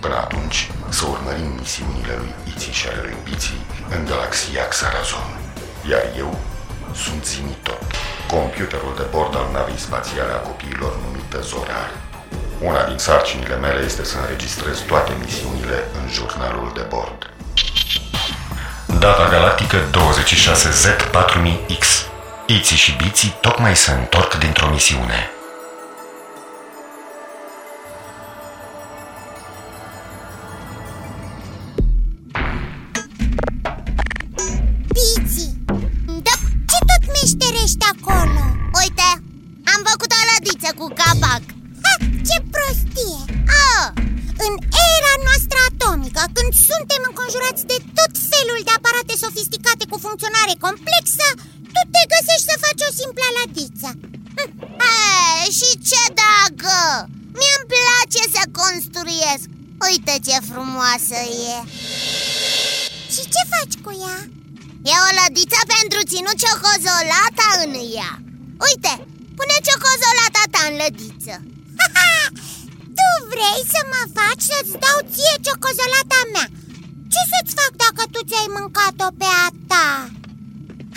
Până atunci, să urmărim misiunile lui Iții și ale lui Biții în galaxia Xarazon. Iar eu sunt Zimitot, computerul de bord al navei spațiale a copiilor numită Zorar. Una din sarcinile mele este să înregistrez toate misiunile în jurnalul de bord. Data galactică 26Z4000X Iții și Biții tocmai se întorc dintr-o misiune. Ciocozolata ta în lădiță. Tu vrei să mă faci să-ți dau ție ciocozolata mea? Ce să-ți fac dacă tu ți-ai mâncat-o pe a ta?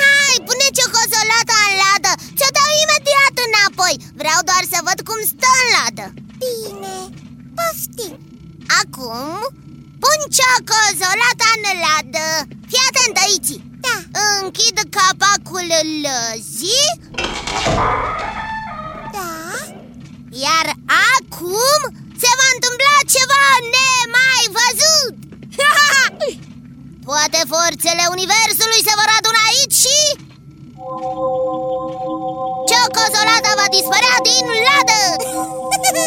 Hai, pune ciocozolata în ladă Ți-o dau imediat înapoi. Vreau doar să văd cum stă în ladă. Bine, poftim. Acum, pun ciocozolata în ladă. Fii atentă, Iți Da, Închid capacul lăzii. da Iar acum se va întâmpla ceva nemai văzut Toate forțele universului se vor aduna aici și... Ciocozolata va dispărea din ladă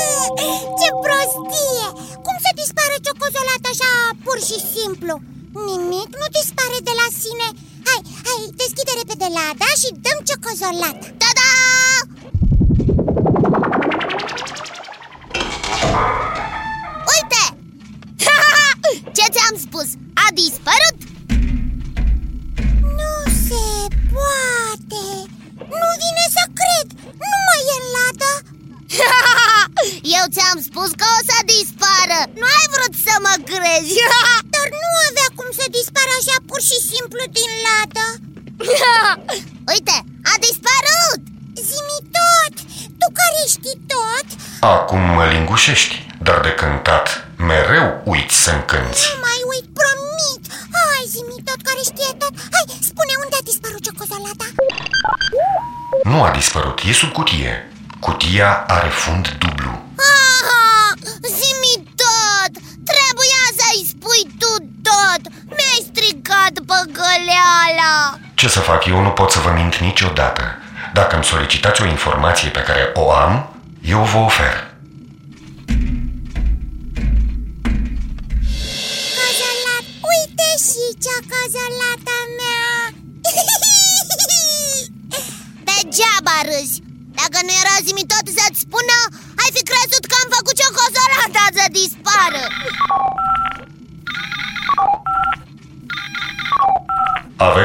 Ce prostie! Cum să dispară ciocozolata așa pur și simplu? Nimic nu dispare de la sine Hai, hai, deschide repede lada și dăm ciocozolata Ta-da! Uite, a dispărut Zimi tot! Tu care știi tot, Acum mă lingușești, dar de cântat mereu uiți să-mi cânti. nu mai uit, promit Hai, zimi tot care știe tot Hai, spune unde a dispărut ciocozolata Nu a dispărut, e sub cutie. Cutia are fund dublu. ah, Zimi tot Trebuia să-i spui tu tot Mi-ai stricat păgăleala Ce să fac, eu nu pot să vă mint niciodată. Dacă îmi solicitați o informație pe care o am, eu vă ofer. Cozolat, uite și ciocozolata mea Degeaba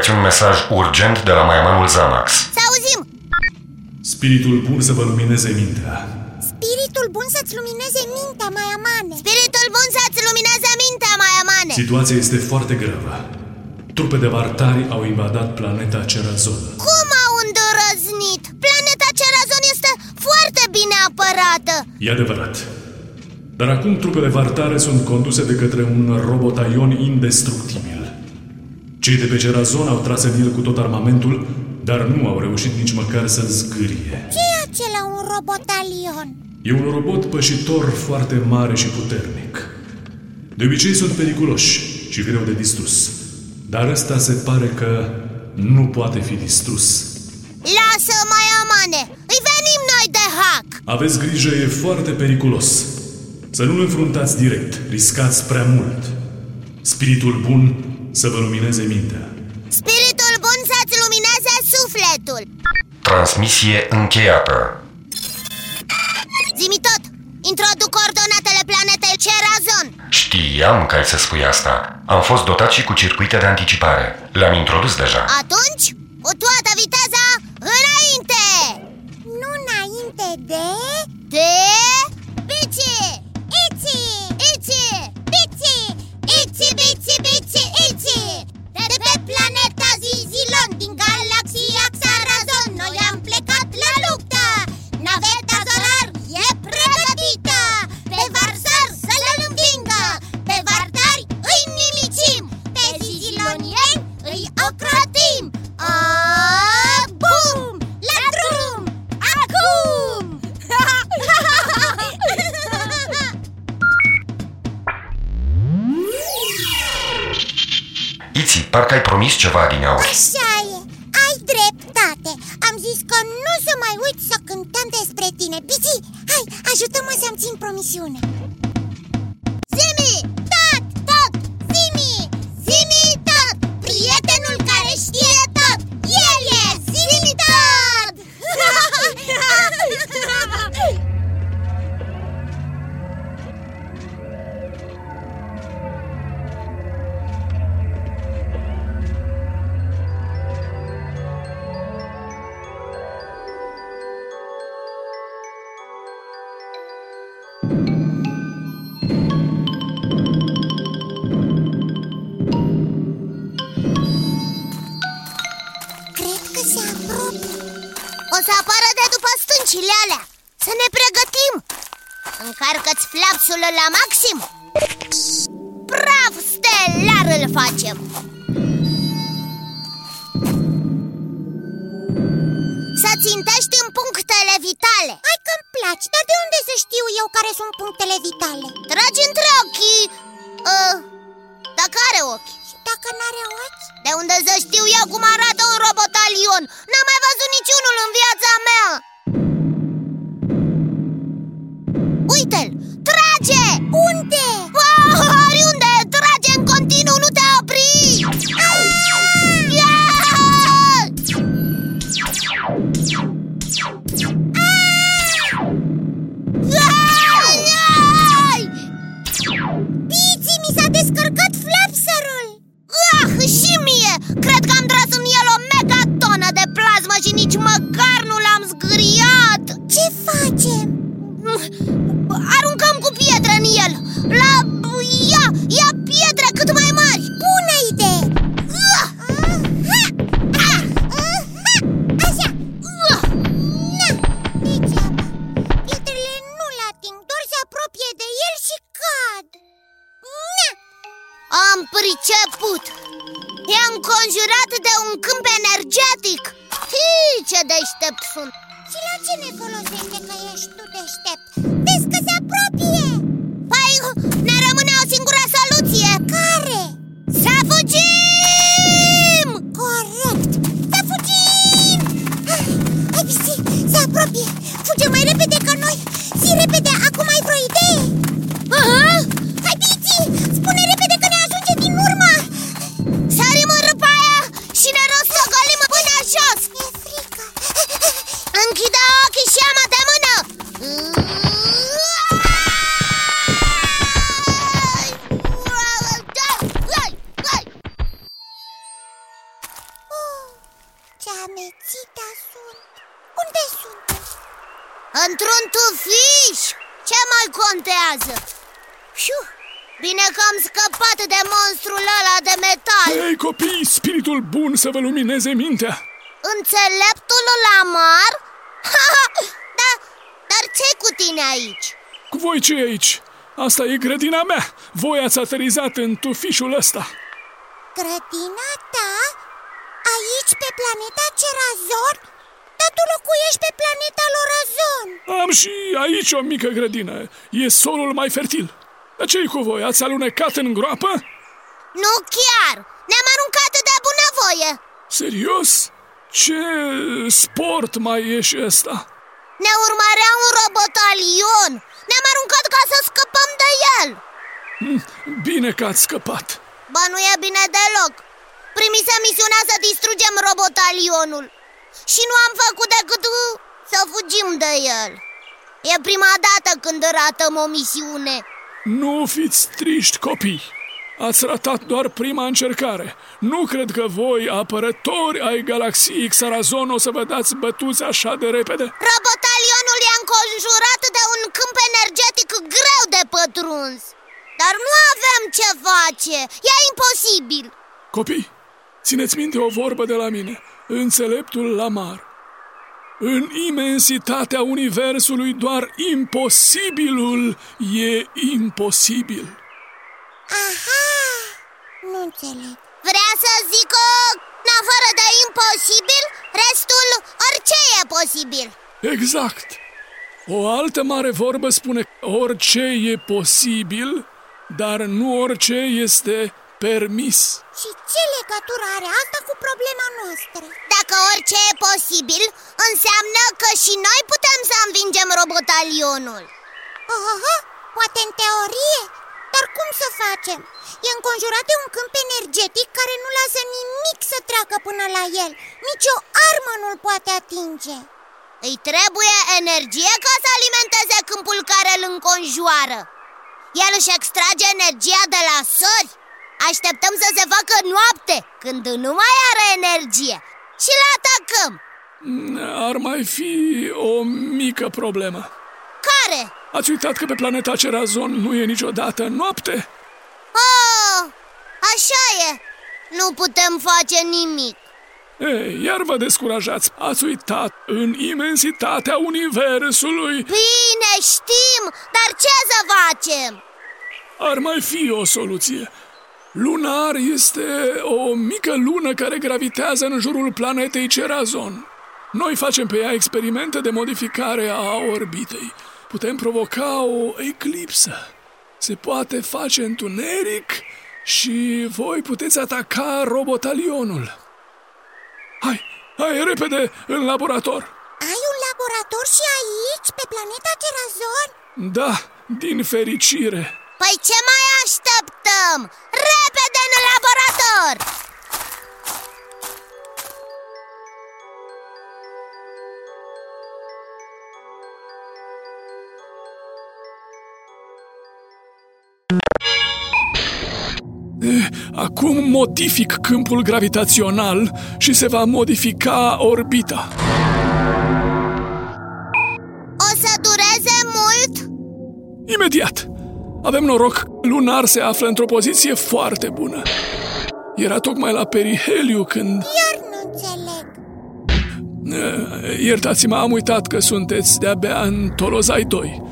Aveți un mesaj urgent de la maiamanul Zamax. Să auzim Spiritul bun să vă lumineze mintea. Spiritul bun să-ți lumineze mintea, mai amane Spiritul bun să-ți lumineze mintea, mai amane Situația este foarte gravă. Trupe de vartari au invadat planeta Cerazon. Cum au îndrăznit? Planeta Cerazon este foarte bine apărată E adevărat. Dar acum trupele vartare sunt conduse de către un robot aion indestructibil. Cei de pe Gerazon au tras în el cu tot armamentul, dar nu au reușit nici măcar să-l zgârie. ce e acela un robotalion? E un robot pășitor foarte mare și puternic. De obicei sunt periculoși și greu de distrus, dar ăsta se pare că nu poate fi distrus. Lasă mai amane, îi venim noi de hack Aveți grijă, e foarte periculos. Să nu-l înfruntați direct, riscați prea mult. Spiritul bun să vă lumineze mintea. Spiritul bun să-ți lumineze sufletul Transmisie încheiată. Zimi tot, introduc coordonatele planetei Cerazon Știam că ai să spui asta. Am fost dotat și cu circuite de anticipare. Le-am introdus deja. Atunci, cu toată viteza, înainte! Nu înainte de... De... Iți, parcă ai promis ceva din aur. Așa e, ai dreptate. Am zis că nu să mai uit să cântăm despre tine. Bici, hai, ajută-mă să-mi țin promisiunea după stâncile alea Să ne pregătim. Încarcă-ți flapsul la maxim. Praf stelar îl facem. Să țintești în punctele vitale. Hai că-mi place, dar de unde să știu eu care sunt punctele vitale? Tragi între ochii. Uh, Dacă are ochi. Și dacă n-are ochi? De unde să știu eu cum arată un robotalion? N-am mai văzut niciunul în viața mea Uite-l! Trage! Unde? Ah, înconjurat de un câmp energetic! Hii, ce deștept sunt! și la ce ne folosește că ești tu deștept? Închide ochii și ama de mână! Oh, ce amețită sunt! Unde sunt? Într-un tufiș! Ce mai contează? Fiu, bine că am scăpat de monstrul ăla de metal Ei copii, spiritul bun să vă lumineze mintea Înțeleptul Lamar? da, dar ce cu tine aici? Cu voi ce aici? Asta e grădina mea Voi ați aterizat în tufișul ăsta grădina ta? Aici, pe planeta Cerazon? Dar tu locuiești pe planeta Lorazon Am și aici o mică grădină. E solul mai fertil. Dar ce cu voi? Ați alunecat în groapă? Nu chiar! Ne-am aruncat de bunăvoie Serios? Ce sport mai e și ăsta? Ne urmărea un robotalion Ne-am aruncat ca să scăpăm de el Bine că ați scăpat. Ba nu e bine deloc Primise misiunea să distrugem robotalionul Și nu am făcut decât uh, să fugim de el E prima dată când ratăm o misiune Nu fiți triști, copii. Ați ratat doar prima încercare. Nu cred că voi, apărători ai galaxiei Xarazon, o să vă dați bătuți așa de repede. Robotalionul e înconjurat de un câmp energetic greu de pătruns Dar nu avem ce face, e imposibil Copii, țineți minte o vorbă de la mine, înțeleptul Lamar. În imensitatea universului doar imposibilul e imposibil. Aha, nu înțeleg Vrea să zică, în afară de imposibil, restul orice e posibil Exact. O altă mare vorbă spune că orice e posibil, dar nu orice este permis. Și ce legătură are asta cu problema noastră? Dacă orice e posibil, înseamnă că și noi putem să învingem robotalionul Aha, poate în teorie Dar cum să facem? E înconjurat de un câmp energetic care nu lasă nimic să treacă până la el Nici o armă nu-l poate atinge Îi trebuie energie ca să alimenteze câmpul care îl înconjoară El își extrage energia de la sori Așteptăm să se facă noapte, când nu mai are energie Și l atacăm Ar mai fi o mică problemă. Care? Ați uitat că pe planeta Cerazon nu e niciodată noapte? Oh, așa e Nu putem face nimic Ei, iar vă descurajați. Ați uitat în imensitatea universului. Bine, știm, dar ce să facem? Ar mai fi o soluție. Lunar este o mică lună care gravitează în jurul planetei Cerazon. Noi facem pe ea experimente de modificare a orbitei. Putem provoca o eclipsă. Se poate face întuneric și voi puteți ataca robotalionul. Hai, hai repede în laborator! Ai un laborator și aici, pe planeta Cerazon? Da, din fericire. Păi ce mai așteptăm? Repede în laborator! Acum modific câmpul gravitațional și se va modifica orbita. O să dureze mult? Imediat! Avem noroc, lunar se află într-o poziție foarte bună. Era tocmai la periheliu când... Iar nu înțeleg Eh, Iertați-mă, am uitat că sunteți de-abia în Tolozai 2.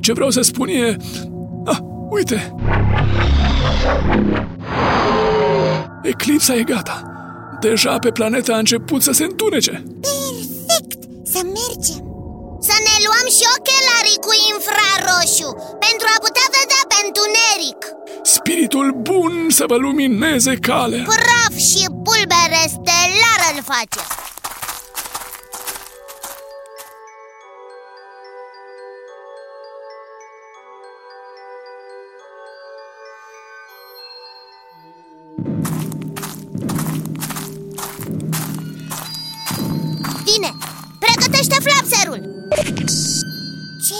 Ce vreau să spun e... Ah, uite! Eclipsa e gata. Deja pe planetă a început să se întunece. Perfect, să mergem Să ne luăm și ochelarii cu infraroșu Pentru a putea vedea pe întuneric Spiritul bun să vă lumineze calea. Praf și pulbere stelară îl face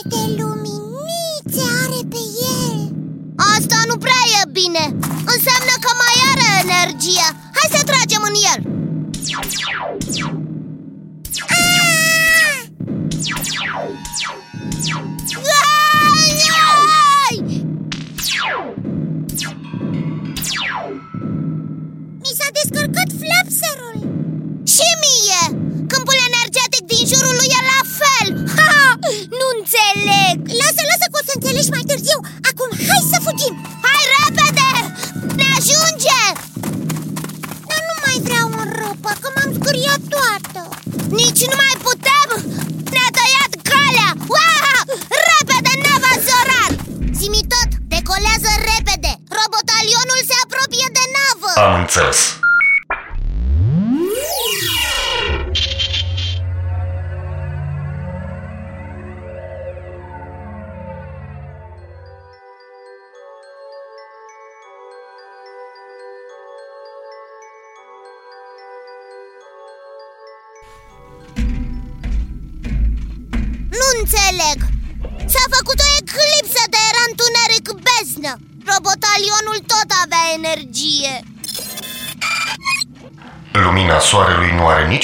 de luminițe are pe el. Asta nu prea e bine Înseamnă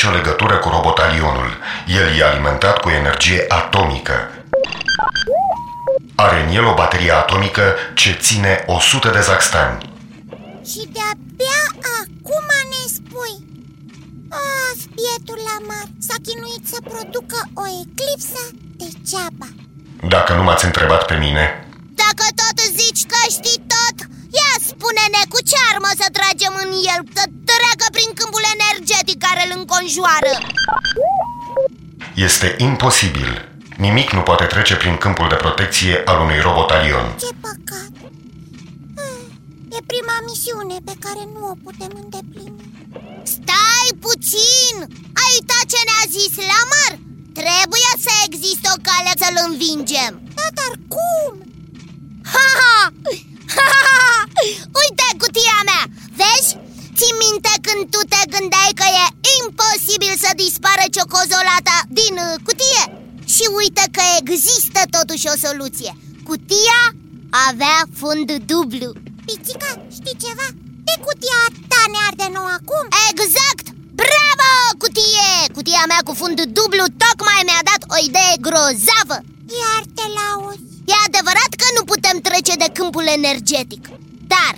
nicio legătură cu robotalionul. El e alimentat cu energie atomică. Are în el o baterie atomică ce ține 100 de zaxtani. Și de-abia acum ne spui Of, bietul Lamar S-a chinuit să producă o eclipsă degeaba Dacă nu m-ați întrebat pe mine, Dacă tot zici că știi tot Ia spune-ne cu ce armă să tragem în el Să treacă prin câmpul energetic care îl înconjoară este imposibil. Nimic nu poate trece prin câmpul de protecție al unui robotalion. Ce păcat Ah, E prima misiune pe care nu o putem îndeplini Stai puțin! Ai uitat ce ne-a zis Lamar? Trebuie să existe o cale să-l învingem Da, dar cum? Ha, ha! Ha, ha, ha! Uite cutia mea! Vezi? Ți minte când tu te gândeai că e imposibil să dispară ciocozolata din uh, cutie? Și uite că există totuși o soluție Cutia avea fund dublu Pitica, știi ceva? De cutia ta ne arde nou acum? Exact! Bravo, cutie! Cutia mea cu fund dublu tocmai mi-a dat o idee grozavă Iar te lauzi E adevărat că nu putem trece de câmpul energetic Dar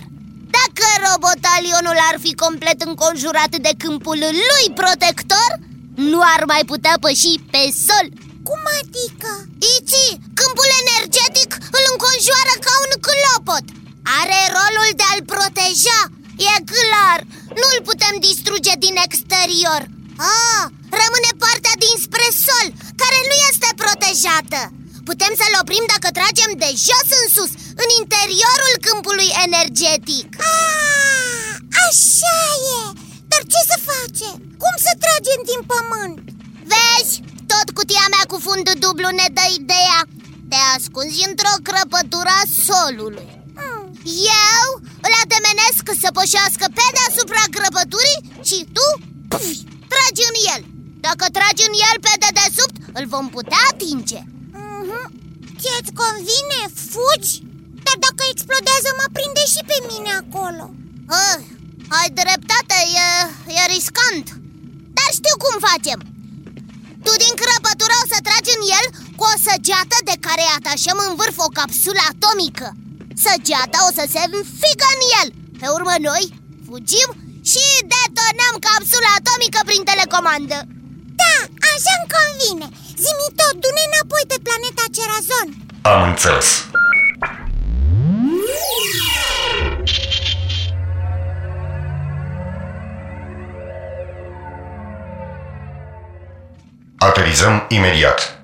dacă robotalionul ar fi complet înconjurat de câmpul lui protector Nu ar mai putea păși pe sol. Cum adică? Ici, câmpul energetic îl înconjoară ca un clopot. Are rolul de a-l proteja. E clar, nu-l putem distruge din exterior. Ah, rămâne partea dinspre sol, care nu este protejată Putem să-l oprim dacă tragem de jos în sus, în interiorul câmpului energetic. Ah, așa e. Dar ce să facem? Cum să tragem din pământ? Vezi? Tot cutia mea cu fund dublu ne dă ideea. Te ascunzi într-o crăpătură a solului. Hmm, Eu îl ademenesc să pășească pe deasupra crăpăturii și tu puf, tragi în el. Dacă tragi în el pe dedesubt, îl vom putea atinge mhm. Ție-ți convine? Fugi? Dar dacă explodează mă prinde și pe mine acolo. Ah, Ai dreptate, e, e riscant. Dar știu cum facem. Tu din crăpătură o să tragi în el cu o săgeată de care atașăm în vârf o capsulă atomică. Săgeata o să se înfigă în el. Pe urmă noi fugim și detonăm capsula atomică prin telecomandă. Da, așa-mi convine Zimi tot, du-ne înapoi pe planeta Cerazon Am înțeles. Aterizăm imediat.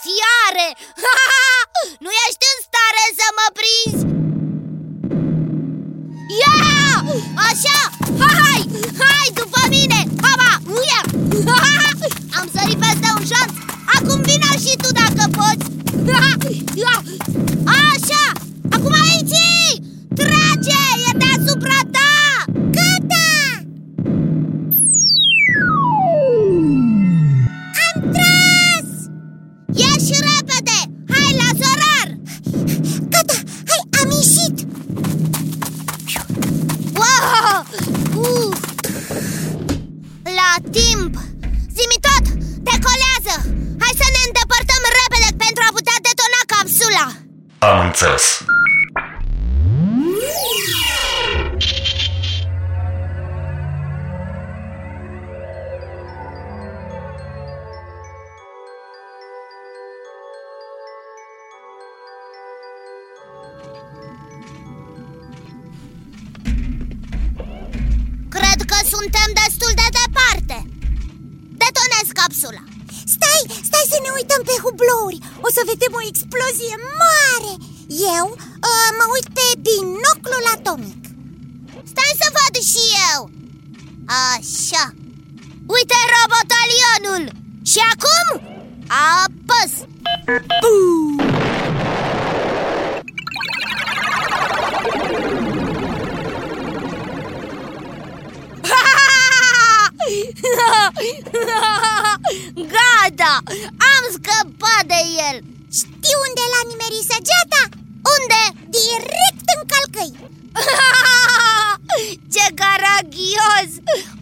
hacía Am Stai să văd și eu Așa Uite robotalionul Și acum apăs Gata! Am scăpat de el! Știi unde l-a nimerit săgeata? Unde? Direct în călcâi Ce caragios!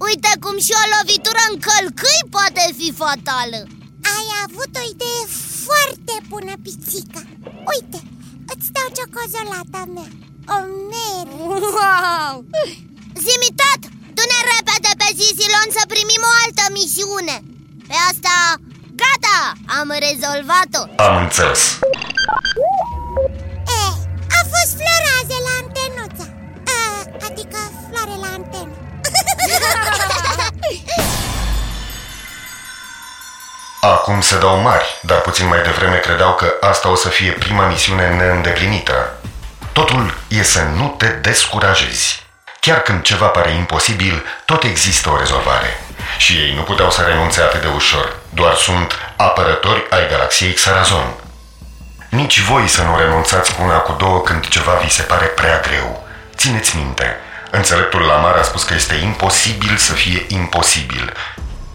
Uite cum și o lovitură în călcâi poate fi fatală. Ai avut o idee foarte bună, pisica. Uite, îți dau ciocozolata mea. O meri Wow! Zimi tot, du-ne repede pe Zizilon să primim o altă misiune. Pe asta, gata, am rezolvat-o. Am înțeles. Adică floare la antenă Acum se dau mari, dar puțin mai devreme credeau că asta o să fie prima misiune neîndeplinită. Totul e să nu te descurajezi. Chiar când ceva pare imposibil, tot există o rezolvare. Și ei nu puteau să renunțe atât de ușor, doar sunt apărători ai galaxiei Xarazon. Nici voi să nu renunțați cu una cu două când ceva vi se pare prea greu. Țineți minte, înțeleptul Lamar a spus că este imposibil să fie imposibil.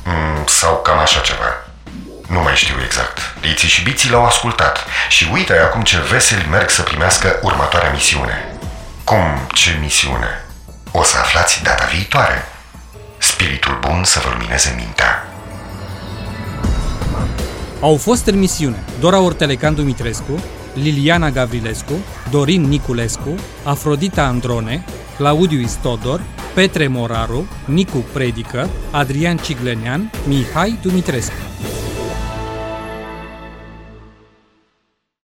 Mm, sau cam așa ceva. Nu mai știu exact. Liții și biții l-au ascultat și uite acum ce veseli merg să primească următoarea misiune. Cum ce misiune? O să aflați data viitoare. Spiritul bun să vă lumineze mintea. Au fost în misiune Dora Ortelecan Dumitrescu, Liliana Gavrilescu, Dorin Niculescu, Afrodita Androne, Claudiu Istodor, Petre Moraru, Nicu Predică, Adrian Ciglenean, Mihai Dumitrescu.